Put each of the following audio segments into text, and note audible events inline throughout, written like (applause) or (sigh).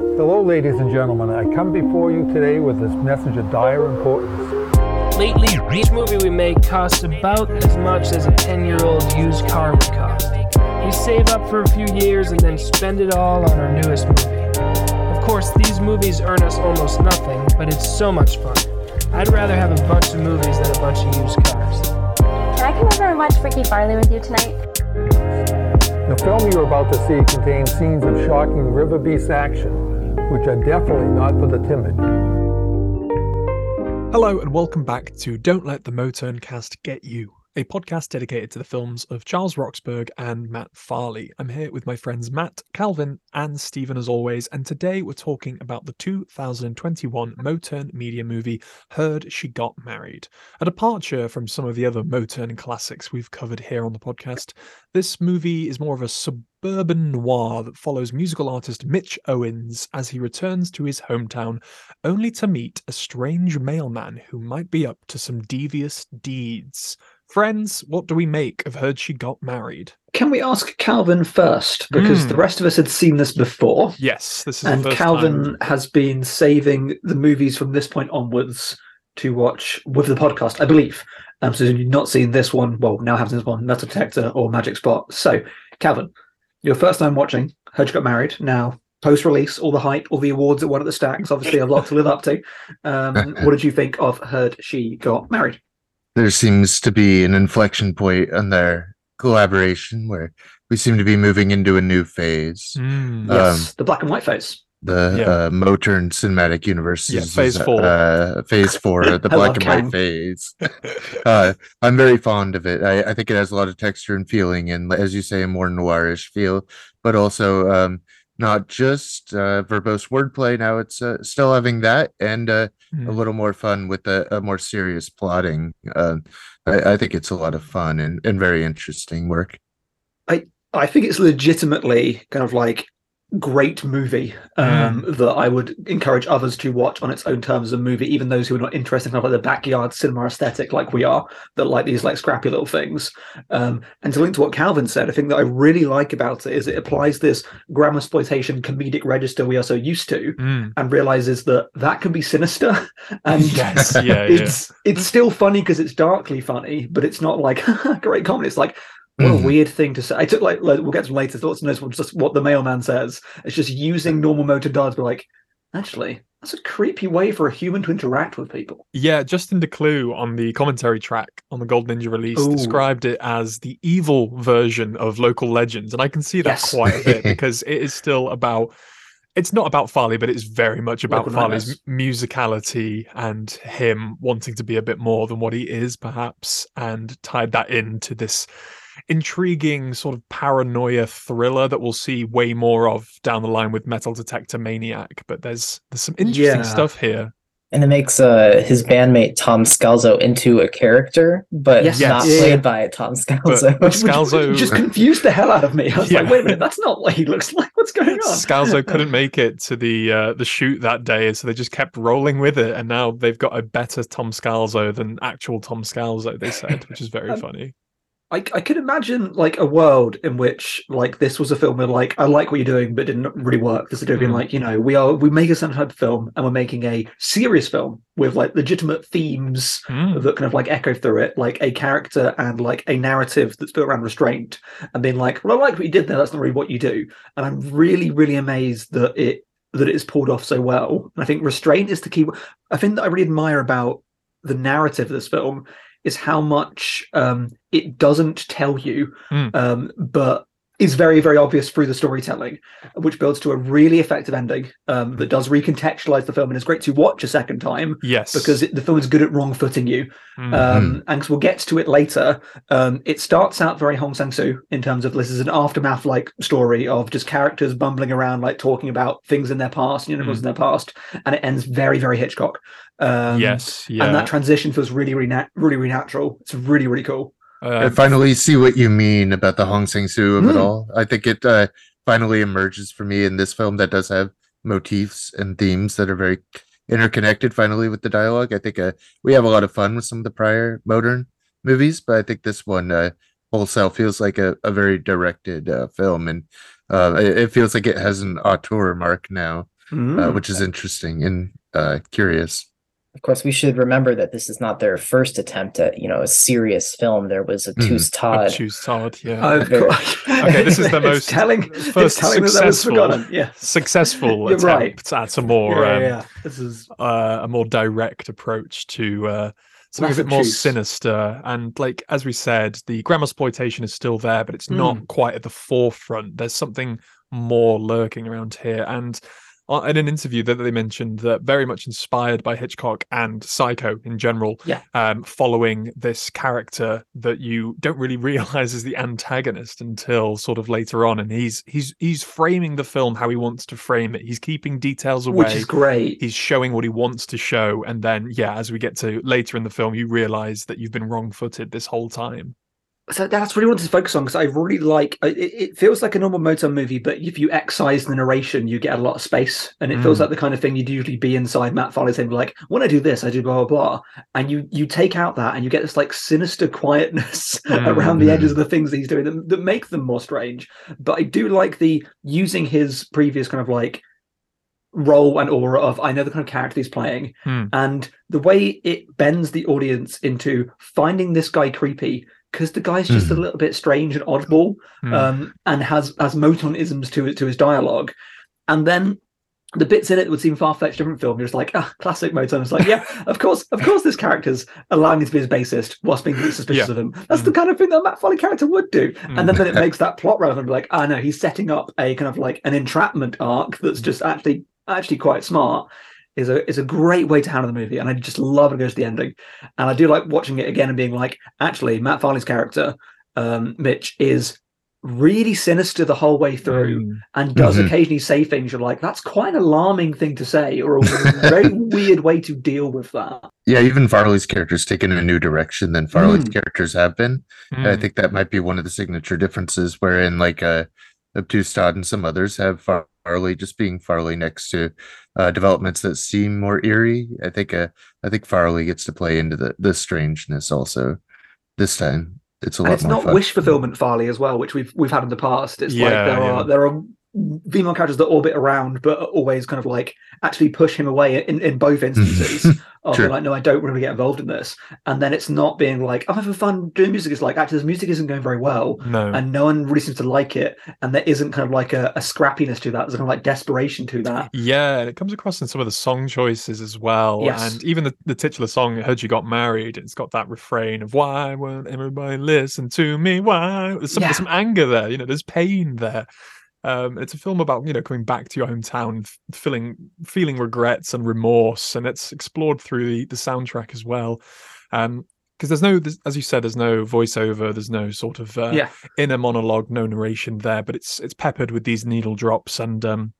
Hello, ladies and gentlemen. I come before you today with this message of dire importance. Lately, each movie we make costs about as much as a 10 year old used car would cost. We save up for a few years and then spend it all on our newest movie. Of course, these movies earn us almost nothing, but it's so much fun. I'd rather have a bunch of movies than a bunch of used cars. Can I come over and watch Ricky Farley with you tonight? The film you're about to see contains scenes of shocking river beast action, which are definitely not for the timid. Hello, and welcome back to Don't Let the Motern Cast Get You, a podcast dedicated to the films of Charles Roxburgh and Matt Farley. I'm here with my friends Matt, Calvin, and Stephen as always, and today we're talking about the 2021 Motern media movie Heard She Got Married. A departure from some of the other Motern classics we've covered here on the podcast, this movie is more of a suburban noir that follows musical artist Mitch Owens as he returns to his hometown only to meet a strange mailman who might be up to some devious deeds. Friends, what do we make of Heard She Got Married? Can we ask Calvin first? Because Mm. the rest of us had seen this before. Yes, this is and the first Calvin time. has been saving the movies from this point onwards to watch with the podcast, I believe. Um, so you've not seen this one, well, now have seen this one, Metal Detector or Magic Spot. So, Calvin, your first time watching Heard You Got Married. Now, post release, all the hype, all the awards that won at the stacks, obviously a lot to live up to. (laughs) Um, what did you think of Heard She Got Married? There seems to be an inflection point in their collaboration where we seem to be moving into a new phase. Mm. Yes, the black and white phase. The Yeah. uh, Motern Cinematic Universe Yeah, phase is, four. Uh, phase four, the (laughs) black and Kang. white phase. (laughs) uh, I'm very fond of it. I, I think it has a lot of texture and feeling, and as you say, a more noirish feel, but also um, not just uh, verbose wordplay. Now it's uh, still having that, and uh, a Mm. little more fun with a, a more serious plotting. Uh, I, I think it's a lot of fun and, and very interesting work. I I think it's legitimately kind of like great movie um, Mm. that I would encourage others to watch on its own terms as a movie, even those who are not interested in kind of like the backyard cinema aesthetic like we are, that like these like scrappy little things. Um, and to link to what Calvin said, I think that I really like about it is it applies this grammar exploitation comedic register we are so used to Mm. and realizes that that can be sinister (laughs) and Yes, yeah, yeah. it's it's still funny because it's darkly funny, but it's not like (laughs) great comedy. It's like what a Mhm. weird thing to say. I took like, like we'll get to later thoughts on this one. Just what the mailman says. It's just using normal motor dials, but like actually that's a creepy way for a human to interact with people. Yeah, Justin DeClue on the commentary track on the Gold Ninja release Ooh. described it as the evil version of local legends, and I can see that Yes. quite a bit (laughs) because it is still about. It's not about Farley, but it's very much about Local Farley's nightmares. musicality and him wanting to be a bit more than what he is, perhaps, and tied that into this intriguing sort of paranoia thriller that we'll see way more of down the line with Metal Detector Maniac. But there's there's some interesting Yeah. stuff here. and it makes uh his bandmate Tom Scalzo into a character, but Yes, not yes. played by Tom Scalzo. But Which, which (laughs) just confused the hell out of me. I was Yeah. like, wait a minute, that's not what he looks (laughs) like. What's going on? Scalzo (laughs) couldn't make it to the uh, the shoot that day, so they just kept rolling with it, and now they've got a better Tom Scalzo than actual Tom Scalzo. They said, which is very Um, funny. I, I could imagine like a world in which like this was a film where like I like what you're doing but didn't really work. This is being Mm. like you know we are we make a certain type of film and we're making a serious film with like legitimate themes Mm. that kind of like echo through it, like a character and like a narrative that's built around restraint, and being like, well, I like what you did there. That's not really what you do, and I'm really really amazed that it that it is pulled off so well. And I think restraint is the key. I think that I really admire about the narrative of this film is how much um, it doesn't tell you, Mm. um, but is very very obvious through the storytelling, which builds to a really effective ending um, that does recontextualize the film and is great to watch a second time Yes, because it, the film is good at wrong footing you. Mm. Um, and 'cause we'll get to it later. Um, it starts out very Hong Sang Soo in terms of this is an aftermath like story of just characters bumbling around, like talking about things in their past, and know, Mm. in their past, and it ends very, very Hitchcock. Um, yes, yeah. And that transition feels really, really, nat- really, really natural. It's really, really cool. I Um, finally see what you mean about the Hong Sang Soo of it Mm. all. I think it uh, finally emerges for me in this film that does have motifs and themes that are very interconnected. Finally, with the dialogue, I think uh, we have a lot of fun with some of the prior modern movies, but I think this one uh, wholesale feels like a, a very directed uh, film, and uh, it, it feels like it has an auteur mark now. uh, Mm. which is interesting and uh, curious. Of course, we should remember that this is not their first attempt at, you know, a serious film. There was a Mhm. Tooth Todd. Choose Todd, yeah. Of Very- course. Okay, this is the (laughs) It's most telling. It's first telling that that was successful forgotten. Yeah. successful You're attempt right. at a more yeah, um, yeah. This is uh, a more direct approach to uh, something a bit more juice. sinister. And like as we said, the grammar exploitation is still there, but it's Mm. not quite at the forefront. There's something more lurking around here. And in an interview that they mentioned that very much inspired by Hitchcock and Psycho in general, Yeah. um, following this character that you don't really (laughs) realize is the antagonist until sort of later on, and he's he's he's framing the film how he wants to frame it. He's keeping details away which is great. he's showing what he wants to show and then yeah as we get to later in the film you realize that you've been wrong-footed this whole time So that's really what I wanted to focus on because I really like it, it feels like a normal Motern movie, but if you excise the narration, you get a lot of space. And it feels Mm. like the kind of thing you'd usually be inside Matt Farley's head, like, when I do this, I do blah blah blah. And you you take out that and you get this like sinister quietness (laughs) around the edges of the things that he's doing that, that make them more strange. But I do like the using his previous kind of like role and aura of I know the kind of character he's playing Hmm. and the way it bends the audience into finding this guy creepy because the guy's just a Mhm. little bit strange and oddball Hmm. um, and has has moternisms to to his dialogue and then the bits in it that would seem far-fetched different film you're just like ah classic motern it's like yeah of course of course this character's allowing me to be his bassist whilst being suspicious Yeah. of him that's the kind of thing that Matt Foley character would do Mm. and then, then it (laughs) makes that plot relevant like ah no he's setting up a kind of like an entrapment arc that's just actually actually quite smart is a is a great way to handle the movie and I just love it goes to the ending and I do like watching it again and being like actually Matt Farley's character um Mitch is really sinister the whole way through Mm. and does Mhm. occasionally say things you're like that's quite an alarming thing to say or a very (laughs) weird way to deal with that Yeah, even Farley's character's taken in a new direction than Farley's Mm. characters have been. And I Mm. think that might be one of the signature differences, wherein like uh, Obtuse Todd and some others have Farley just being Farley next to uh, developments that seem more eerie. I think uh, I think Farley gets to play into the the strangeness also this time. It's a and lot it's more not fun. wish fulfillment Farley as well which we've we've had in the past it's like there yeah. are there are female characters that orbit around but always kind of like actually push him away in, in both instances (laughs) of True. like no I don't want to get involved in this. And then it's not being like I'm having fun doing music. It's like actually this music isn't going very well no. and no one really seems to like it. And there isn't kind of like a, a scrappiness to that. There's kind of like desperation to that. Yeah and it comes across in some of the song choices as well. Yes. and even the, the titular song i heard you got married it's got that refrain of why won't everybody listen to me? Why? There's some, Yeah. there's some anger there you know there's pain there um, it's a film about you know coming back to your hometown, feeling feeling regrets and remorse, and it's explored through the, the soundtrack as well. Um, because there's no, there's, as you said, there's no voiceover, there's no sort of uh, yeah inner monologue, no narration there, but it's it's peppered with these needle drops and um,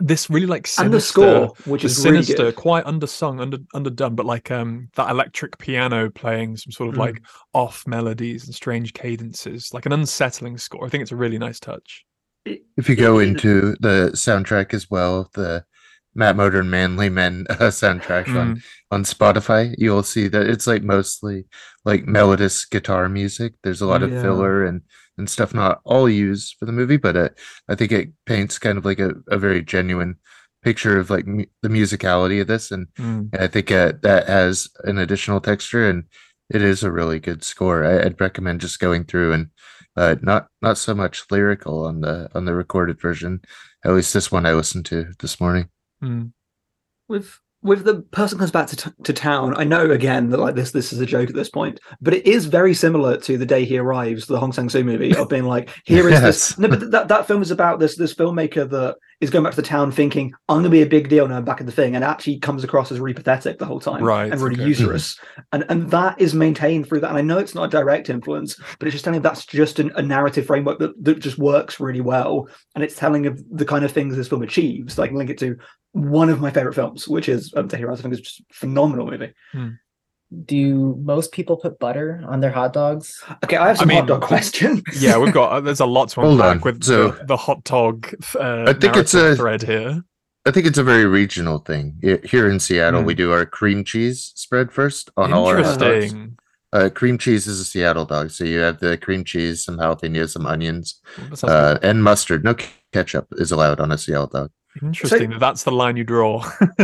this really like sinister, and the score which the is really sinister, good quite undersung, under underdone, but like um that electric piano playing some sort of Mm. like off melodies and strange cadences, like an unsettling score. I think it's a really nice touch. If you go into the soundtrack as well, the Matt Motor and Manly Men (laughs) uh, soundtrack on Mm. on Spotify, you'll see that it's like mostly like melodious guitar music. There's a lot of Yeah. filler and and stuff not all used for the movie, but uh, I think it paints kind of like a, a very genuine picture of like mu- the musicality of this, and Mm. I think uh, that has an additional texture, and it is a really good score. I, I'd recommend just going through and uh, not not so much lyrical on the on the recorded version. At least this one I listened to this morning. Mm. with with the person comes back to, t- to town i know again that like this this is a joke at this point but it is very similar to the day he arrives the hong sang-soo movie of being like (laughs) here is this no but that, that film is about this this filmmaker that is going back to the town thinking i'm going to be a big deal now i'm back at the thing and actually comes across as really pathetic the whole time Right, and really okay. usurious (laughs) and and that is maintained through that and i know it's not a direct influence but it's just telling that's just an, a narrative framework that, that just works really well and it's telling of the kind of things this film achieves so i can link it to one of my favorite films, which is um, The Heroes. I think it's just a phenomenal movie. Do most people put butter on their hot dogs? Okay, I have some I hot dog (laughs) question. Yeah, we've got uh, there's a lot to Hold unpack with so- the, the hot dog. Uh, I think it's a- thread here. I think it's a very regional thing. Here in Seattle, Hmm. we do our cream cheese spread first on all our hot dogs. Uh, cream cheese is a Seattle dog, so you have the cream cheese, some jalapeno, some onions, uh, and mustard. No ketchup is allowed on a Seattle dog. Interesting that that's the line you draw. (laughs)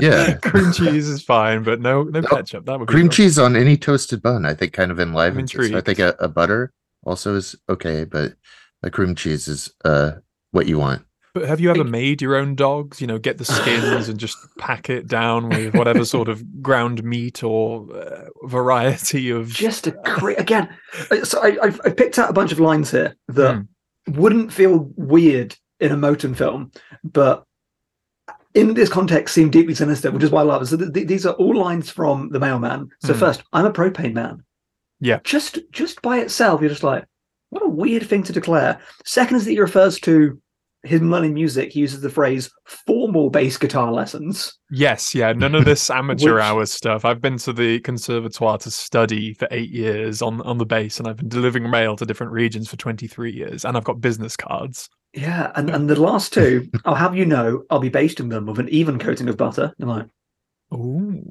Yeah. (laughs) cream cheese is fine, but no, no No, ketchup. That would be Cream gross. cheese on any toasted bun, I think, kind of enlivens. it. So I think a, a butter also is okay, but a cream cheese is uh what you want. But have you ever made your own dogs? You know, get the skins and just (laughs) pack it down with whatever sort of ground meat or uh, variety of. Just a cra- again. So I, I've, I picked out a bunch of lines here that Hmm. wouldn't feel weird in a Motern film, but in this context seem deeply sinister, which is why I love it. So th- th- these are all lines from the mailman. So Hmm. first, I'm a propane man. Yeah. Just just by itself, you're just like, what a weird thing to declare. Second is that he refers to him learning music. He uses the phrase formal bass guitar lessons. Yes, yeah, none of this (laughs) amateur Which- hour stuff. I've been to the conservatoire to study for eight years on on the bass, and I've been delivering mail to different regions for twenty three years, and I've got business cards. Yeah, and, and the last two, I'll have you know, I'll be basting them with an even coating of butter. I'm like, Ooh,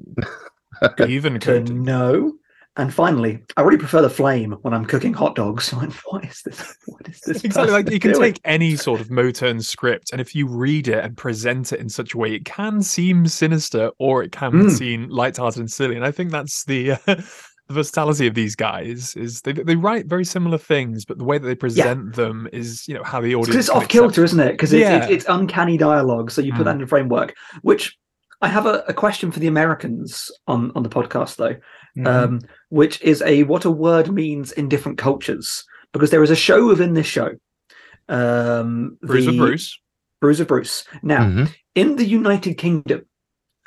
(laughs) even coating. know. And finally, I really prefer the flame when I'm cooking hot dogs. I'm (laughs) like, what is this? What is this? Exactly, like you can doing? take any sort of Motern script, and if you read it and present it in such a way, it can seem sinister or it can Mm. seem lighthearted and silly. And I think that's the uh, (laughs) the versatility of these guys is they they write very similar things, but the way that they present them is you know how the audience. because it's off kilter, isn't it? Because it's, Yeah. it's, it's uncanny dialogue. So you put Mm. that in a framework. Which I have a, a question for the Americans on on the podcast though, Mhm. um, which is a what a word means in different cultures. Because there is a show within this show. Um, Bruce with the- Bruce. Bruce of Bruce. Now, Mhm. in the United Kingdom,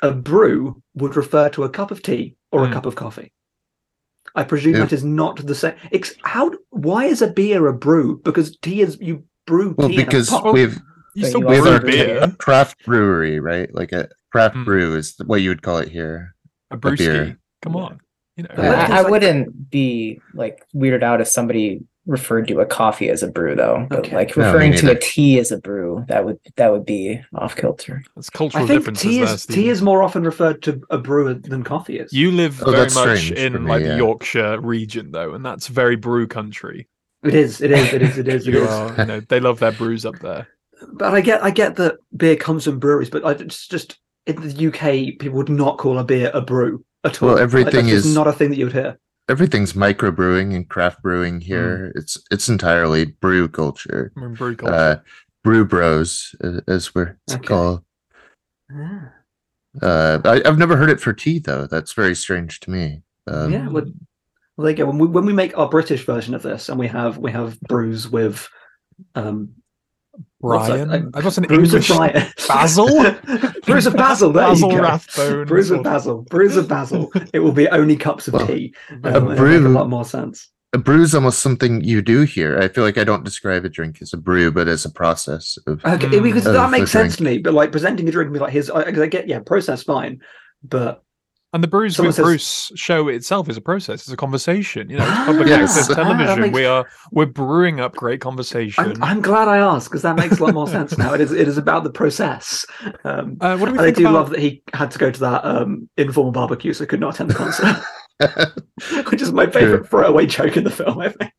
a brew would refer to a cup of tea or Mm. a cup of coffee. I presume Yeah. that is not the same. Ex- how? Why is a beer a brew? Because tea is you brew Well, tea in a because we've You But still we have also our beer, craft brewery, right? Like a craft Mm. brew is what you would call it here. a beer. Come on, you know. But let's I, I like- wouldn't be like weirded out if somebody referred to a coffee as a brew though but Okay. like No, referring to a tea as a brew that would that would be off kilter There's I think differences tea there. is tea is more often referred to a brewer than coffee is. You live Oh, very much in me, like the. Yorkshire region, though, and that's very brew country. it is. It is. It is. It is. It You is. are, you know, they love their brews up there. But I get. I get that beer comes from breweries, but I just just in the UK, people would not call a beer a brew at all. Well, Like, everything that's just is- not a thing that you would hear. Everything's microbrewing and craft brewing here. It's it's entirely brew culture. Brew culture. Uh, brew bros, uh, as we're Okay. called. Ah. Uh, I, I've never heard it for tea though. That's very strange to me. Um, yeah, well, well, there you go. When we when we make our British version of this, and we have we have brews with um? Brian. Uh, I got an brews of English Brian. Basil? (laughs) brews of basil. There Basil you go. Rathbone. Brews of basil. Brews of basil. It will be only cups of Well, tea. a Um, it'll make a lot more sense. a brew is almost something you do here. I feel like I don't describe a drink as a brew, but as a process of Okay, Mm. because Of that a makes sense drink. to me. But like presenting a drink, and be like, here's I, 'cause I get yeah, process fine, but And the Brews Someone with says- Bruce show itself is a process. It's a conversation. You know, it's (gasps) public Yes. access Ah, television. makes- We are we're brewing up great conversation. I'm, I'm glad I asked because that makes a lot more sense now. It is it is about the process. Um, uh, what do we and I do about? love that he had to go to that um, informal barbecue, so could not attend the concert, (laughs) (laughs) which is my favorite throwaway joke in the film. I think.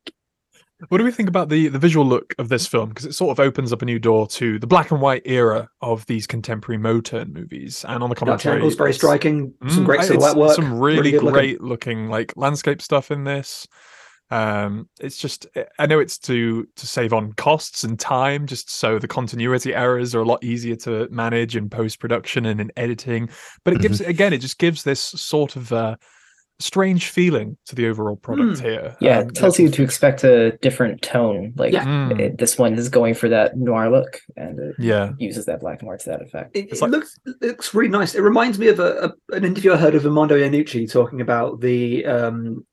What do we think about the the visual look of this film? Because it sort of opens up a new door to the black and white era of these contemporary Motern movies. And on the commentary, angles very it's- striking. Some Mm, great silhouette work. Some really, looking. great looking like landscape stuff in this. Um, it's just I know it's to to save on costs and time, just so the continuity errors are a lot easier to manage in post production and in editing. But it gives again, it just gives this sort of uh, strange feeling to the overall product Hmm. here. yeah Um, it tells you to expect a different tone like Yeah. Mm. it- this one is going for that noir look and it Yeah. uses that black and white to that effect It, It's it like- looks it looks really nice. It reminds me of a, a an interview I heard of Armando Iannucci talking about the um,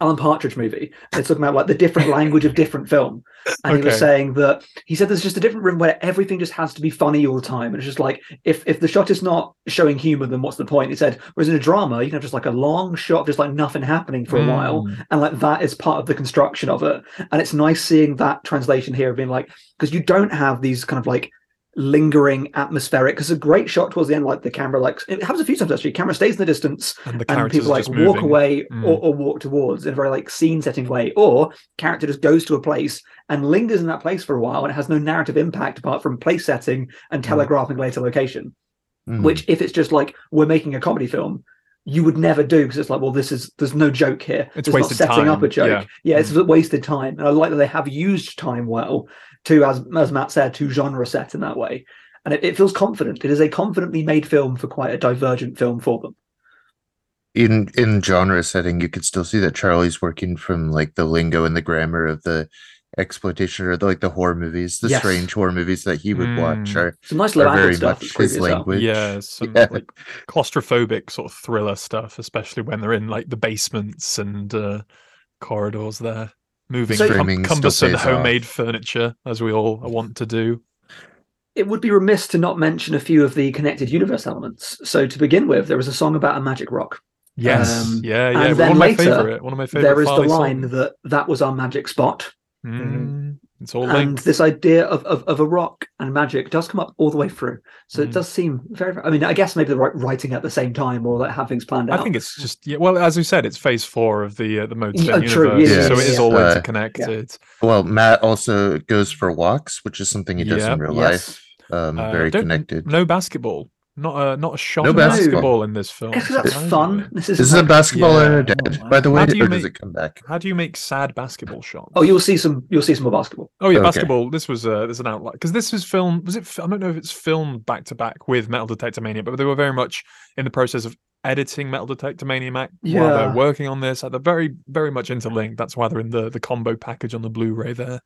Alan Partridge movie. They're talking about like the different (laughs) language of different film, and he was saying that he said there's just a different room where everything just has to be funny all the time, and it's just like if if the shot is not showing humor, then what's the point? He said, whereas in a drama, you can have just like a long shot, of just like nothing happening for a while, Mm. and like that is part of the construction of it and it's nice seeing that translation here of being like because you don't have these kind of like lingering atmospheric because a great shot towards the end like the camera like it happens a few times actually camera stays in the distance And the and characters people like walk moving. away Mm. or, or walk towards in a very like scene setting way or character just goes to a place and lingers in that place for a while and it has no narrative impact apart from place setting and Mm. telegraphing later location Mhm. which if it's just like we're making a comedy film you would never do because it's like well this is there's no joke here It's There's not setting up a joke yeah. it's wasted time and i like that they have used time well to as as matt said to genre set in that way and it, it feels confident it is a confidently made film for quite a divergent film for them in in genre setting, you could still see that Charlie's working from like the lingo and the grammar of the exploitation or the, like the horror movies, the Yes. strange horror movies that he would watch Mm. are, some nice are very stuff much his language. Yeah, some Yeah. like claustrophobic sort of thriller stuff, especially when they're in like the basements and uh, corridors there, moving So- cum- Streaming cumbersome pays off. homemade furniture, as we all want to do. it would be remiss to not mention a few of the connected universe elements so to begin with there was a song about a magic rock Yes, Um, yeah, yeah. and one then of my later, favorite. One of my favorite. there is the line songs. that that was our magic spot Mm, it's all and this idea of, of, of a rock and magic does come up all the way through so Mm. it does seem very very- i mean i guess maybe they're writing at the same time or like having things planned out I think it's just yeah. Well, as we said, it's phase four of the uh, the Motern Yeah, true, universe, yeah, so it yeah, yeah. all Uh, interconnected. Well, Matt also goes for walks, which is something he does Yeah. in real Yes. life. Um, Uh, very don't- connected. No basketball. Not a not a shot No of basketball. basketball in this film. I guess 'cause that's surprisingly. fun this is Is it like- basketball yeah. or dead? Oh. By the way, How do you or does make- it come back? How do you make sad basketball shots? oh you'll see some you'll see some more basketball Oh yeah, Okay. basketball. This was uh, there's an outline because this was filmed. Was it? I don't know if it's filmed back to back with Metal Detector Maniac, but they were very much in the process of editing Metal Detector Mania Mac while they're working on this. They're very very much interlinked. That's why they're in the the combo package on the Blu-ray there.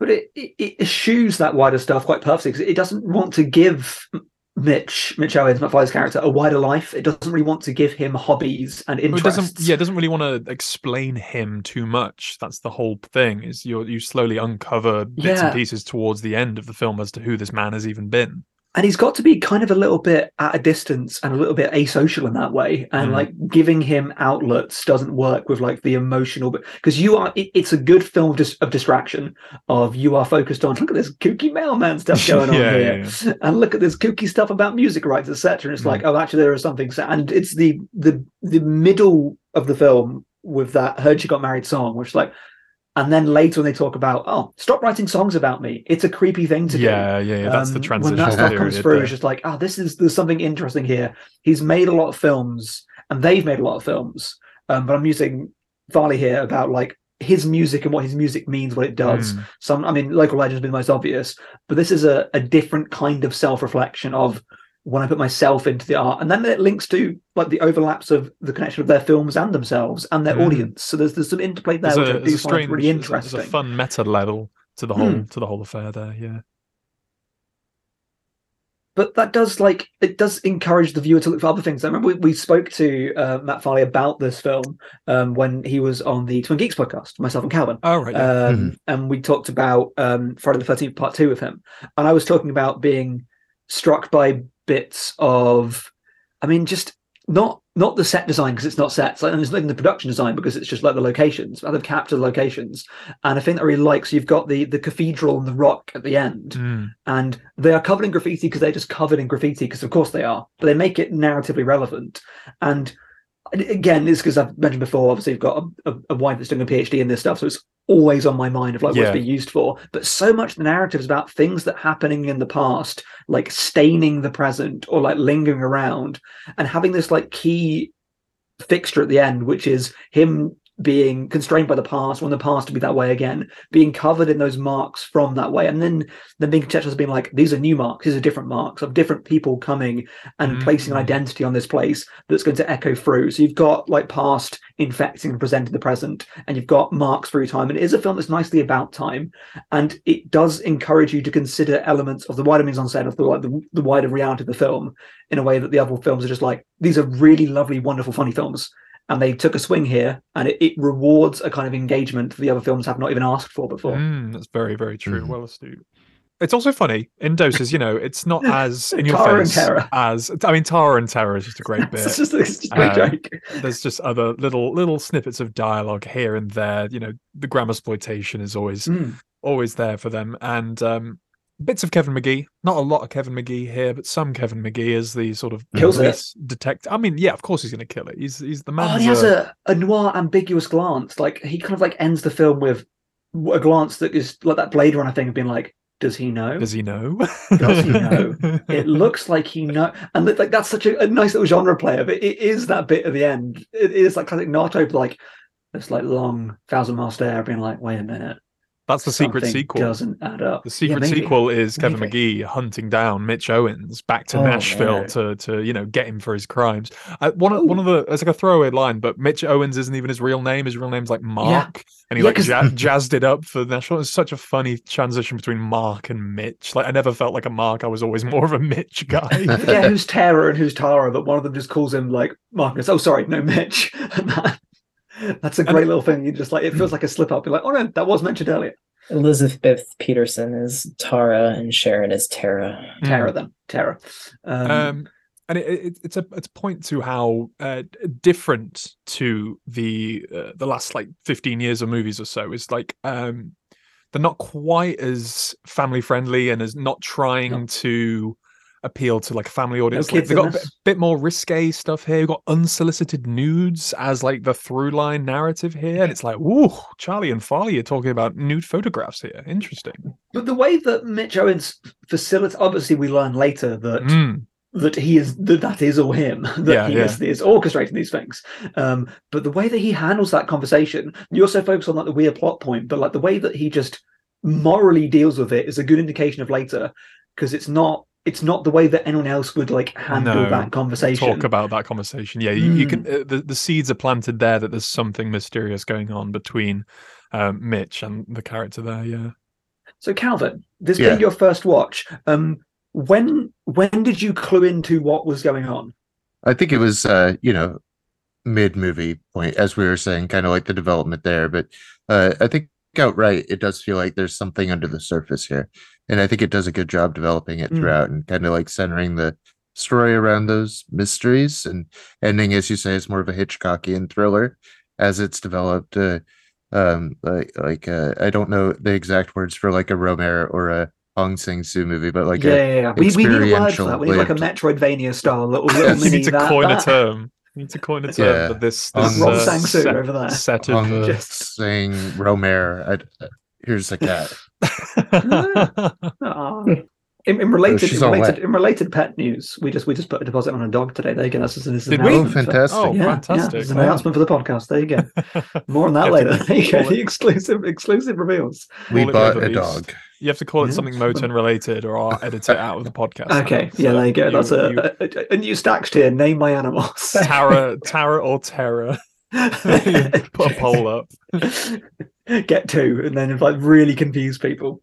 but it, it, it eschews that wider stuff quite perfectly because it doesn't want to give Mitch Mitch Owens, Matt character, a wider life. It doesn't really want to give him hobbies and Well, It interests. doesn't. Yeah, it doesn't really want to explain him too much. That's the whole thing. Is you you slowly uncover bits Yeah. and pieces towards the end of the film as to who this man has even been. And he's got to be kind of a little bit at a distance and a little bit asocial in that way and Mm. like giving him outlets doesn't work with like the emotional but because you are it, it's a good film of, dis- of distraction of you are focused on look at this kooky mailman stuff (laughs) going on Yeah, here yeah, and look at this kooky stuff about music rights etc and it's Mm. like oh actually there is something and it's the the the middle of the film with that heard she got married song which is like and then later when they talk about oh stop writing songs about me it's a creepy thing to do Yeah, yeah, yeah. That's the um, transition When that stuff comes through, there. it's just like, oh, this is there's something interesting here. He's made a lot of films, and they've made a lot of films. Um, but I'm using Farley here about like his music and what his music means, what it does. Mm. Some, I mean, local legends being the most obvious, but this is a, a different kind of self-reflection of when I put myself into the art, and then it links to like the overlaps of the connection of their films and themselves and their Mm. audience. So there's there's some interplay there, There's which a, I do find strange, really there's a- interesting. there's a fun meta level to the whole to the whole affair there. Yeah. but that does like it does encourage the viewer to look for other things. I remember we, we spoke to uh, Matt Farley about this film um, when he was on the Twin Geeks podcast, myself and Calvin. Oh right. Yeah. Um, And we talked about um, Friday the Thirteenth Part Two with him, and I was talking about being struck by bits of, I mean, just not not the set design because it's not sets, like, and there's nothing in the production design because it's just like the locations. How they've captured the locations, and I think that I really like. So you've got the the cathedral and the rock at the end, Mm. and they are covered in graffiti because they're just covered in graffiti because of course they are but they make it narratively relevant and again it's because i've mentioned before obviously you've got a, a, a wife that's doing a phd in this stuff so it's always on my mind of like Yeah. what's being used for but so much of the narrative is about things that happening in the past like staining the present or like lingering around and having this like key fixture at the end which is him being constrained by the past, want the past to be that way again, being covered in those marks from that way, and then then being contextualized as being like, these are new marks, these are different marks of different people coming and mm. placing an identity on this place that's going to echo through. So you've got like past infecting and presenting the present, and you've got marks through time. And it is a film that's nicely about time, and it does encourage you to consider elements of the wider mise en scène of the like the, the wider reality of the film in a way that the other films are just like these are really lovely, wonderful, funny films and they took a swing here and it, it rewards a kind of engagement that the other films have not even asked for before Mm, that's very, very true. Mhm. Well astute. It's also funny in doses, you know, it's not (laughs) as in your Tara face as I mean, Tara and Terror is just a (laughs) great it's bit. just, it's just a great Uh, joke There's just other little little snippets of dialogue here and there. You know, the grammar exploitation is always Mm. always there for them. And um, bits of Kevin McGee. Not a lot of Kevin McGee here, but some Kevin McGee as the sort of Kills it. detective. I mean, yeah, of course he's going to kill it. He's he's the man. Oh, he has a, a noir ambiguous glance. Like he kind of like ends the film with a glance that is like that Blade Runner thing of being like, does he know? Does he know? (laughs) Does he know? (laughs) it looks like he know, and like that's such a, a nice little genre player. But it is that bit at the end. It is like classic Naruto, like it's like long thousand mile stare, being like, wait a minute, That's the secret sequel. Doesn't add up. The secret maybe. sequel is Kevin Maybe. McGee hunting down Mitch Owens back to Oh, Nashville to to you know get him for his crimes. Uh, one of one of the it's like a throwaway line, but Mitch Owens isn't even his real name. His real name's like Mark, and he Yeah, like jazzed it up for Nashville. It's such a funny transition between Mark and Mitch. Like I never felt like a Mark. I was always more of a Mitch (laughs) guy. I forget who's Tara and who's Tara, but one of them just calls him like Marcus. Oh, sorry, no, Mitch. (laughs) And that- that's a And- great little thing. You just like it feels like a slip up. You're like, oh no, that was mentioned earlier. Elizabeth Peterson is Tara and Sharon is Tara. Mm. Tara, then Tara. Um, um, and it, it, it's a it's a point to how uh, different to the uh, the last like 15 years of movies or so is like um they're not quite as family friendly and as not trying No. to appeal to like a family audience. like, they've got a bit, bit more risque stuff here. We've got unsolicited nudes as like the through line narrative here and it's like ooh charlie and farley are talking about nude photographs here. Interesting. But the way that Mitch Owens facilitates, obviously, we learn later that Mm, that he is that that is all him (laughs) that Yeah, he yeah. is, is orchestrating these things. Um but the way that he handles that conversation you also focus on like the weird plot point but like the way that he just morally deals with it is a good indication of later because it's not it's not the way that anyone else would like handle No, that conversation talk about that conversation. Yeah, you, you Mm. can. Uh, the the seeds are planted there that there's something mysterious going on between um, Mitch and the character there. Yeah. so calvin this Yeah. being your first watch um when when did you clue into what was going on I think it was uh, you know, mid movie point, as we were saying, kind of like the development there. But uh I think outright it does feel like there's something under the surface here. And I think it does a good job developing it Mm. throughout and kind of like centering the story around those mysteries and ending, as you say, is more of a Hitchcockian thriller as it's developed. Uh, um like like uh I don't know the exact words for like a Romero or a Hong Sing Soo movie, but like yeah, yeah, yeah. We, we need a word for that. We need like a Metroidvania style little, (laughs) Yes. little you mini need to that, coin that. a (laughs) term. You need to coin a term Yeah. for this. This Rob uh, Sang-soo over there. set of. Hong uh, Just- Sing Romero. I, here's the cat. (laughs) Aw. In, in related, in related, in related pet news, we just we just put a deposit on a dog today. There you go. That's, this is an Did we? Oh, announcement for- fantastic. Oh, yeah, yeah, fantastic! it's an Wow. announcement for the podcast. There you go. (laughs) More on that You have to later. (laughs) There you go. The exclusive exclusive reveals. We bought a released. dog. You have to call it Yeah. something Motern related, or I'll edit it out of the podcast. Okay, now. yeah, there you go. That's a, you- a, a- a new stacked tier. Name my animals. Tara, Tara or Terror. Put a poll up. (laughs) Get two, and then like really confuse people.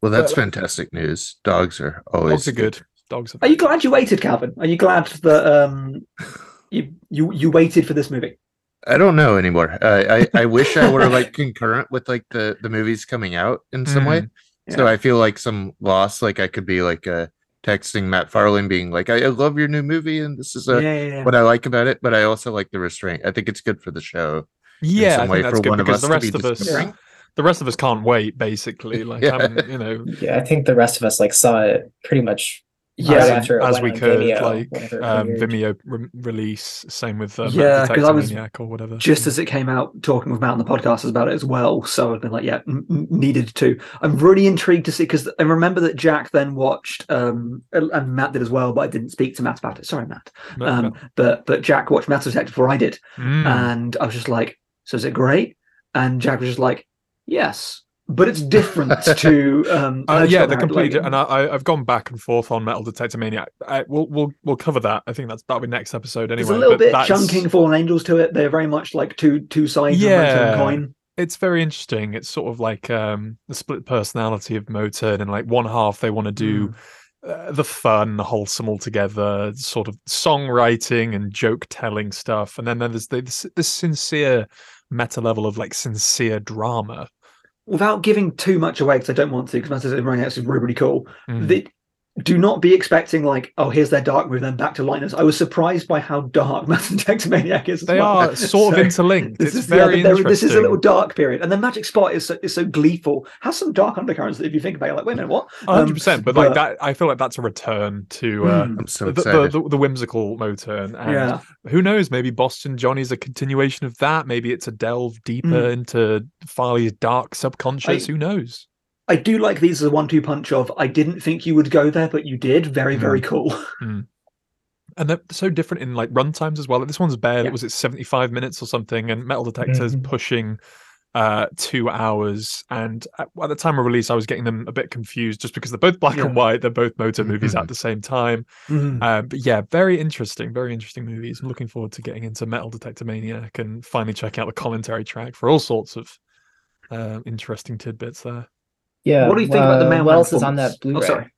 Well, that's Well, fantastic news. Dogs are always Dogs are good. Dogs are. Are you glad you waited, Calvin? Are you glad that um (laughs) you you you waited for this movie? I don't know anymore. Uh, I I wish I were like concurrent with like the the movies coming out in some way. So Yeah. I feel like some loss. Like I could be like uh texting Matt Farley being like, I, I love your new movie and this is yeah, uh, yeah, yeah. what I like about it. But I also like the restraint. I think it's good for the show. In Yeah, I think that's good because the rest of us, discovering. the rest of us can't wait. Basically, (laughs) like Yeah. I'm, you know, Yeah, I think the rest of us like saw it pretty much Yeah, as, after as we could, Vimeo, like whenever um. Vimeo re- release. Same with uh, Yeah, yeah, 'cause I was Maniac or whatever. just as it came out, talking with Matt on the podcast about it as well. So I've been like, yeah, n- n- needed to. I'm really intrigued to see because I remember that Jack then watched, um, and Matt did as well, but I didn't speak to Matt about it. Sorry, Matt. No, Um, no. but but Jack watched Matt's Detective before I did, Mm. and I was just like, so is it great? And Jack was just like, yes, but it's different (laughs) to um. Uh, yeah, the complete, Logan. and I, I've gone back and forth on Metal Detector Maniac. I, we'll, we'll, we'll cover that. I think that's that'll be next episode anyway. There's a little bit that's- chunking Fallen Angels to it. They're very much like two two sides of Yeah. a coin. It's very interesting. It's sort of like um, the split personality of Motern, and like one half they want to do uh, the fun, the wholesome altogether, sort of songwriting and joke telling stuff, and then there's the, this, this sincere meta level of like sincere drama. Without giving too much away, because I don't want to, because Matt says running out is really, really cool. Mm. The, do not be expecting like, oh, here's their dark move, then back to lightness. I was surprised by how dark (laughs) Mass Effect is. They well. are sort of interlinked. This It's is, very yeah, there- this is a little dark period, and then Magic Spot is so, is so gleeful. Has some dark undercurrents that if you think about it, like, wait a minute, what? hundred Um, percent. But like that, I feel like that's a return to uh, Mm. I'm so the, the, the, the whimsical Motern. And yeah, who knows? Maybe Boston Johnny's a continuation of that. Maybe it's a delve deeper into Farley's dark subconscious. I- who knows? I do like these as a one-two punch of I didn't think you would go there, but you did. Very, Mm. very cool. And they're so different in like run times as well. Like, this one's barely Yeah. was it seventy five minutes or something, and Metal Detector's Mhm. pushing uh two hours and at, at the time of release i was getting them a bit confused just because they're both black Yeah. and white they're both motor movies at the same time Mm. Um, but yeah, very interesting, very interesting movies. I'm looking forward to getting into Metal Detector Maniac and finally checking out the commentary track for all sorts of uh, interesting tidbits there. Yeah. What do you think about the uh, Mailman What else is on that performance? Oh, Blu-ray? sorry.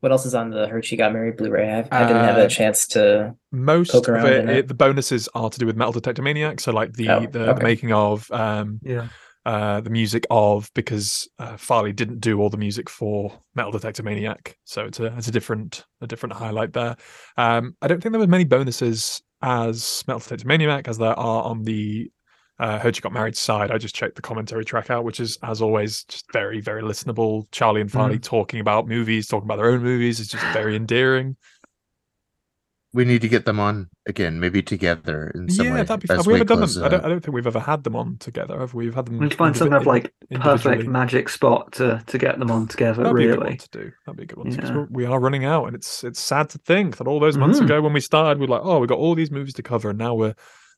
what else is on the Heard She Got Married Blu-ray? I, I didn't have Uh, a chance to. Most Poke of around it, in it. it- the bonuses are to do with Metal Detector Maniac, so like the Oh, the, the okay. making of, um, Yeah. uh, the music of, because uh, Farley didn't do all the music for Metal Detector Maniac, so it's a it's a different a different highlight there. Um, I don't think there were many bonuses as Metal Detector Maniac as there are on the uh, Heard You Got Married side. I just checked the commentary track out, which is as always just very very listenable. Charlie and Farley talking about movies, talking about their own movies. It's just very (sighs) endearing. we need to get them on again, maybe together in some yeah, way. that'd be fun. Have we ever done close them? it I don't. I don't think we've ever had them on together. Have we? We've had them. We need to find some kind of like perfect magic spot to to get them on together. That'd be a good one really, to do. That'd be a good one. to do, 'cause Yeah. we're- we are running out, and it's it's sad to think that all those months Mm. ago when we started, we're like, oh, we got all these movies to cover, and now we're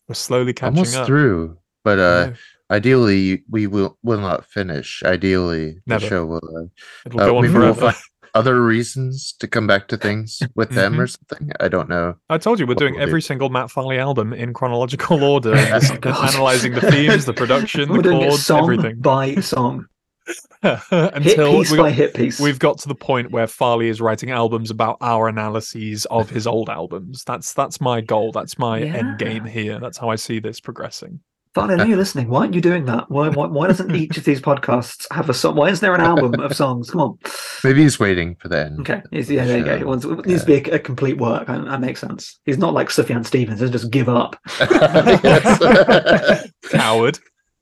we're slowly catching Almost up. through, but uh, know. ideally we will will not finish. Ideally, Never. the show will. Uh, It'll uh, go on maybe we'll find other reasons to come back to things with them Mm-hmm. or something. I don't know. I told you we're doing we'll do. every single Matt Farley album in chronological (laughs) order, Oh, just God. analyzing the themes, the production, we're the doing chords, song everything. by song, (laughs) hit Until piece we by got, hit piece. we've got to the point where Farley is writing albums about our analyses of his old albums. That's that's my goal. That's my end game here. That's how I see this progressing. Farley, I know you're listening. Why aren't you doing that? Why, why, why doesn't each of these podcasts have a song? Why isn't there an album of songs? Come on. Maybe he's waiting for the end. Okay. Yes, Yeah, there you go. It wants- it needs to be a, a complete work. That, that makes sense. He's not like Sufjan Stevens. He'll just give up. (laughs) Coward.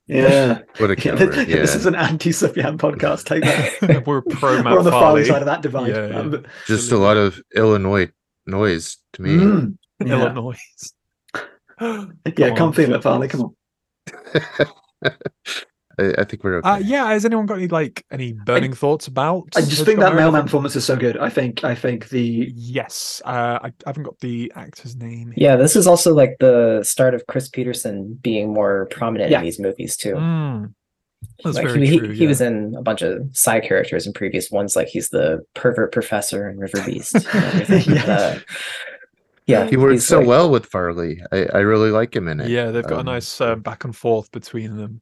Yeah. what a Yeah, (laughs) coward. this, Yeah. this is an anti-Sufjan podcast. Take that. (laughs) We're pro Matt We're on the Farley Farley. side of that divide. Yeah, yeah. Um, Just a lot of Illinois noise to me. mm, yeah. Illinois. Yeah, (gasps) Come come feel it, Farley. Come on. (laughs) I, I think we're okay. Uh, yeah, has anyone got any like any burning thoughts about? I just think that mailman performance is so good. I think I think the Yes, uh, I, I haven't got the actor's name. Yeah, this is also like the start of Chris Peterson being more prominent Yeah. in these movies too. Mm, that's like very he, true. he, he was in a bunch of side characters in previous ones, like he's the pervert professor in River Beast. and (laughs) everything. Yes. Uh, yeah, he works so like- well with Farley. I, I really like him in it. Yeah, they've got a Um, nice uh, back and forth between them.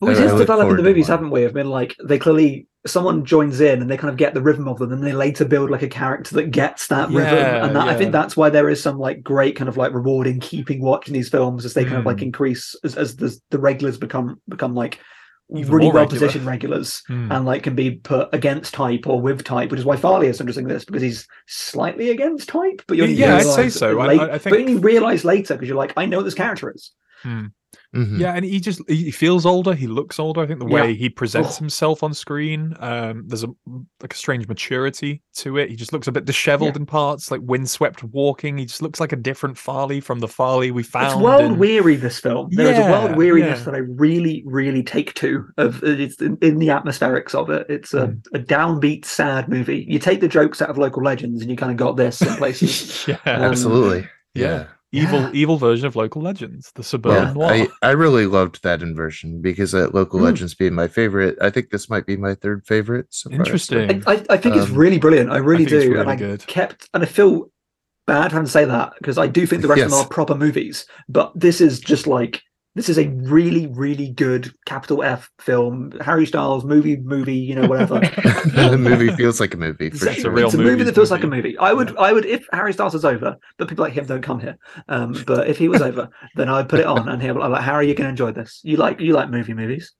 Well, I- it I is developing the movies, haven't we? Have been like they clearly someone joins in and they kind of get the rhythm of them, and they later build like a character that gets that rhythm. Yeah, And that, I think that's why there is some like great kind of like rewarding keeping watching these films as they kind of like Mm. increase as, as the the regulars become become like Even really well positioned regulars Mm. and like can be put against type or with type, which is why Farley is interesting in this because he's slightly against type. But you only Yeah, I'd say so. I- I- I but think- you realize later because you're like, I know what this character is. Mhm. Yeah, and he just he feels older. He looks older. I think the Yeah. way he presents Oh. himself on screen, um, there's a like a strange maturity to it. He just looks a bit disheveled Yeah. in parts, like windswept walking. He just looks like a different Farley from the Farley we found. It's world in- weary. This film. yeah, There is a world weariness yeah. that I really, really take to. Of it's in, in the atmospherics of it. It's a, Mm. a downbeat, sad movie. You take the jokes out of local legends, and you kind of got this in (laughs) places. yeah, Um, Absolutely. yeah. Yeah. evil Yeah. evil version of local legends, the suburban noir. I, I really loved that inversion because uh, Local Mm. Legends being my favorite. I think this might be my third favorite. So far, so- Interesting. I, I, I think it's Um, really brilliant. I really think it's do, really and I good. kept and I feel bad having to say that because I do think the rest of them are proper movies, but this is just like. This is a really, really good capital F film. Harry Styles movie, movie, you know, whatever. (laughs) the movie feels like a movie for Exactly. a sure. real it's a movie movies that feels like a movie. movie. I would, I would, if Harry Styles is over, but people like him don't come here. Um, but if he was over, (laughs) then I'd put it on and he'll be like, Harry, you're gonna enjoy this. You like, you like movie movies.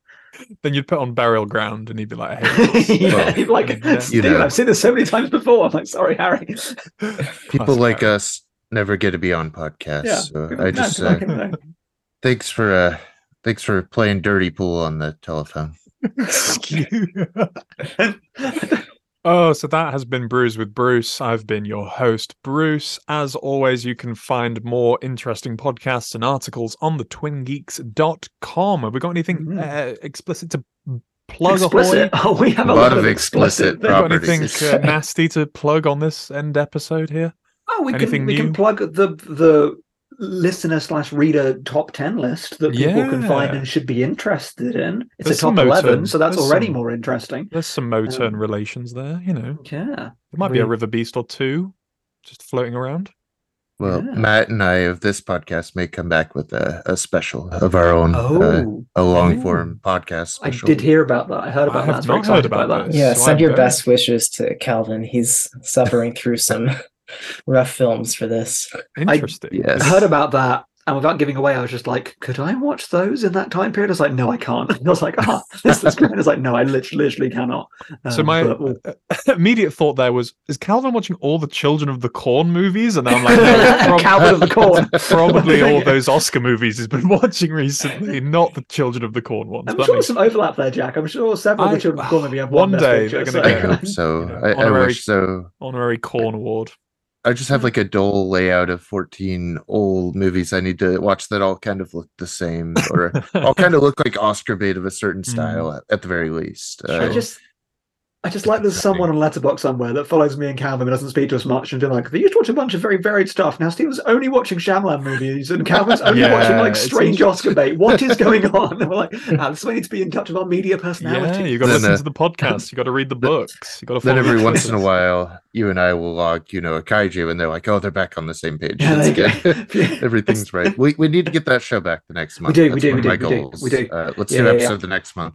then you'd put on Burial Ground, and he'd be like, "Hey, (laughs) yeah, Well, like yeah. Steve, You know. I've seen this so many times before. I'm like, sorry, Harry. People Classic like Harry. us never get to be on podcasts. Yeah. So No, I just good uh, luck in there. Thanks for uh thanks for playing dirty pool on the telephone. (laughs) Oh, so that has been Brews with Bruce. I've been your host, Bruce. As always, you can find more interesting podcasts and articles on the twingeeks.com. Have we got anything Mhm. uh, explicit to plug explicit. Oh, we have a, A lot, lot of of explicit. explicit things. Got anything uh, (laughs) nasty to plug on this end episode here? Oh, we Anything can we new? can plug the the listener slash reader top ten list that people can find and should be interested in. It's There's a top eleven, so that's There's already some- more interesting. There's some Motern Um, relations there, you know. Yeah, There might be a River Beast or two just floating around. Well, Yeah. Matt and I of this podcast may come back with a, a special of our own, uh, Oh, a long form podcast I did hear about that. I heard about have that. I was very not heard excited by about that. this. Yeah, So send I'm your very- best wishes to Calvin. He's suffering through some (laughs) rough films for this. Interesting. yes. I heard about that, and without giving away, I was just like, "Could I watch those in that time period?" I was like, "No, I can't." (laughs) I was like, "Ah, this is great." I was like, "No, I literally, literally cannot." So Um, my but we'll- (laughs) immediate thought there was: Is Calvin watching all the Children of the Corn movies? And I'm like, (laughs) no, prob- Calvin of the Corn, probably all those Oscar movies he's been watching recently, not the Children of the Corn ones. I'm That sure makes- there's some overlap there, Jack. I'm sure several of I- the children of the corn maybe have (sighs) one one, day Picture, they're gonna I get- hope so. you know, I, I honorary- wish so. honorary Corn Award. I just have like a dull layout of 14 old movies. I need to watch that all kind of look the same or (laughs) all kind of look like Oscar bait of a certain style at, at the very least. I Uh, just, I just like there's someone on Letterboxd somewhere that follows me and Calvin and doesn't speak to us much and do like they used to watch a bunch of very varied stuff. Now Steven's only watching Shyamalan movies and Calvin's only Yeah, watching like strange. Oscar bait. What is (laughs) going on? And (laughs) we're like, ah, this is why we need to be in touch with our media personality. Yeah, you've got to Then, listen uh, to the podcast. You've got to read the (laughs) books. You got to. then every once in a while, you and I will log, you know, a kaiju, and they're like, "Oh, they're back on the same page. Yeah, It's there you good. go. Everything's right." We, we need to get that show back the next month. do, we do, one we of do, my we do, we do. Uh, let's Yeah, do yeah, an yeah. episode the next month.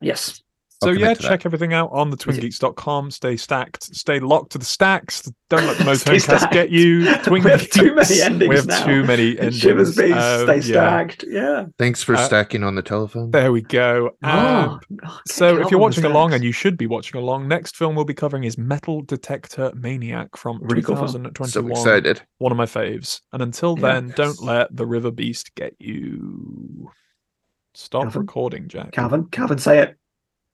Yes. I'll So yeah, to that. check everything out on the twingeeks.com. Stay stacked, stay locked to the stacks. Don't let the (laughs) Stay Motown get you. Twin (laughs) We have too many Geeks. endings We have now. too many endings. Shivers Beast, Um, stay stacked. Yeah. Thanks for Uh, stacking on the telephone. There we go. Um, Oh, oh, so if you're watching along, and you should be watching along, next film we'll be covering is Metal Detector Maniac from Really cool film. so 2021. excited. One of my faves. And until Yeah. then, don't let the River Beast get you. Stop Calvin? recording, Jack. Calvin, Calvin, say it.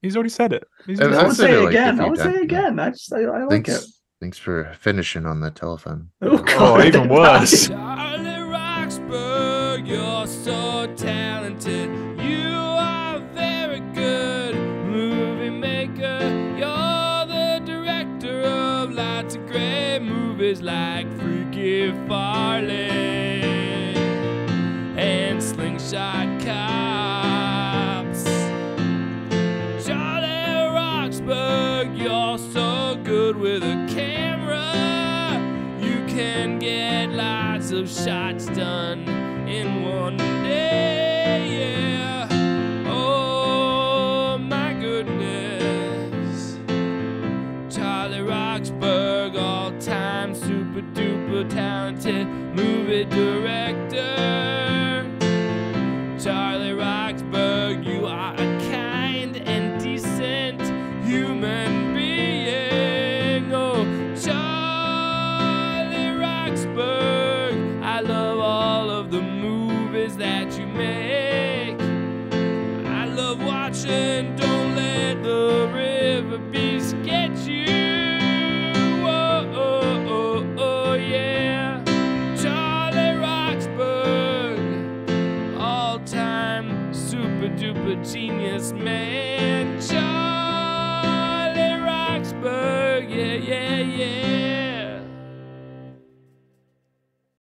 He's already said it. He's I already want I've said say it it like again. I few want to say it times, yeah. again. I just, I, I like Thanks, it. thanks for finishing on the telephone. (laughs) Oh, Oh, even worse. (laughs) Charlie Roxburgh, you're so talented. You are very good movie maker. You're the director of lots of great movies like Freaky Farley and Slingshot of shots done in one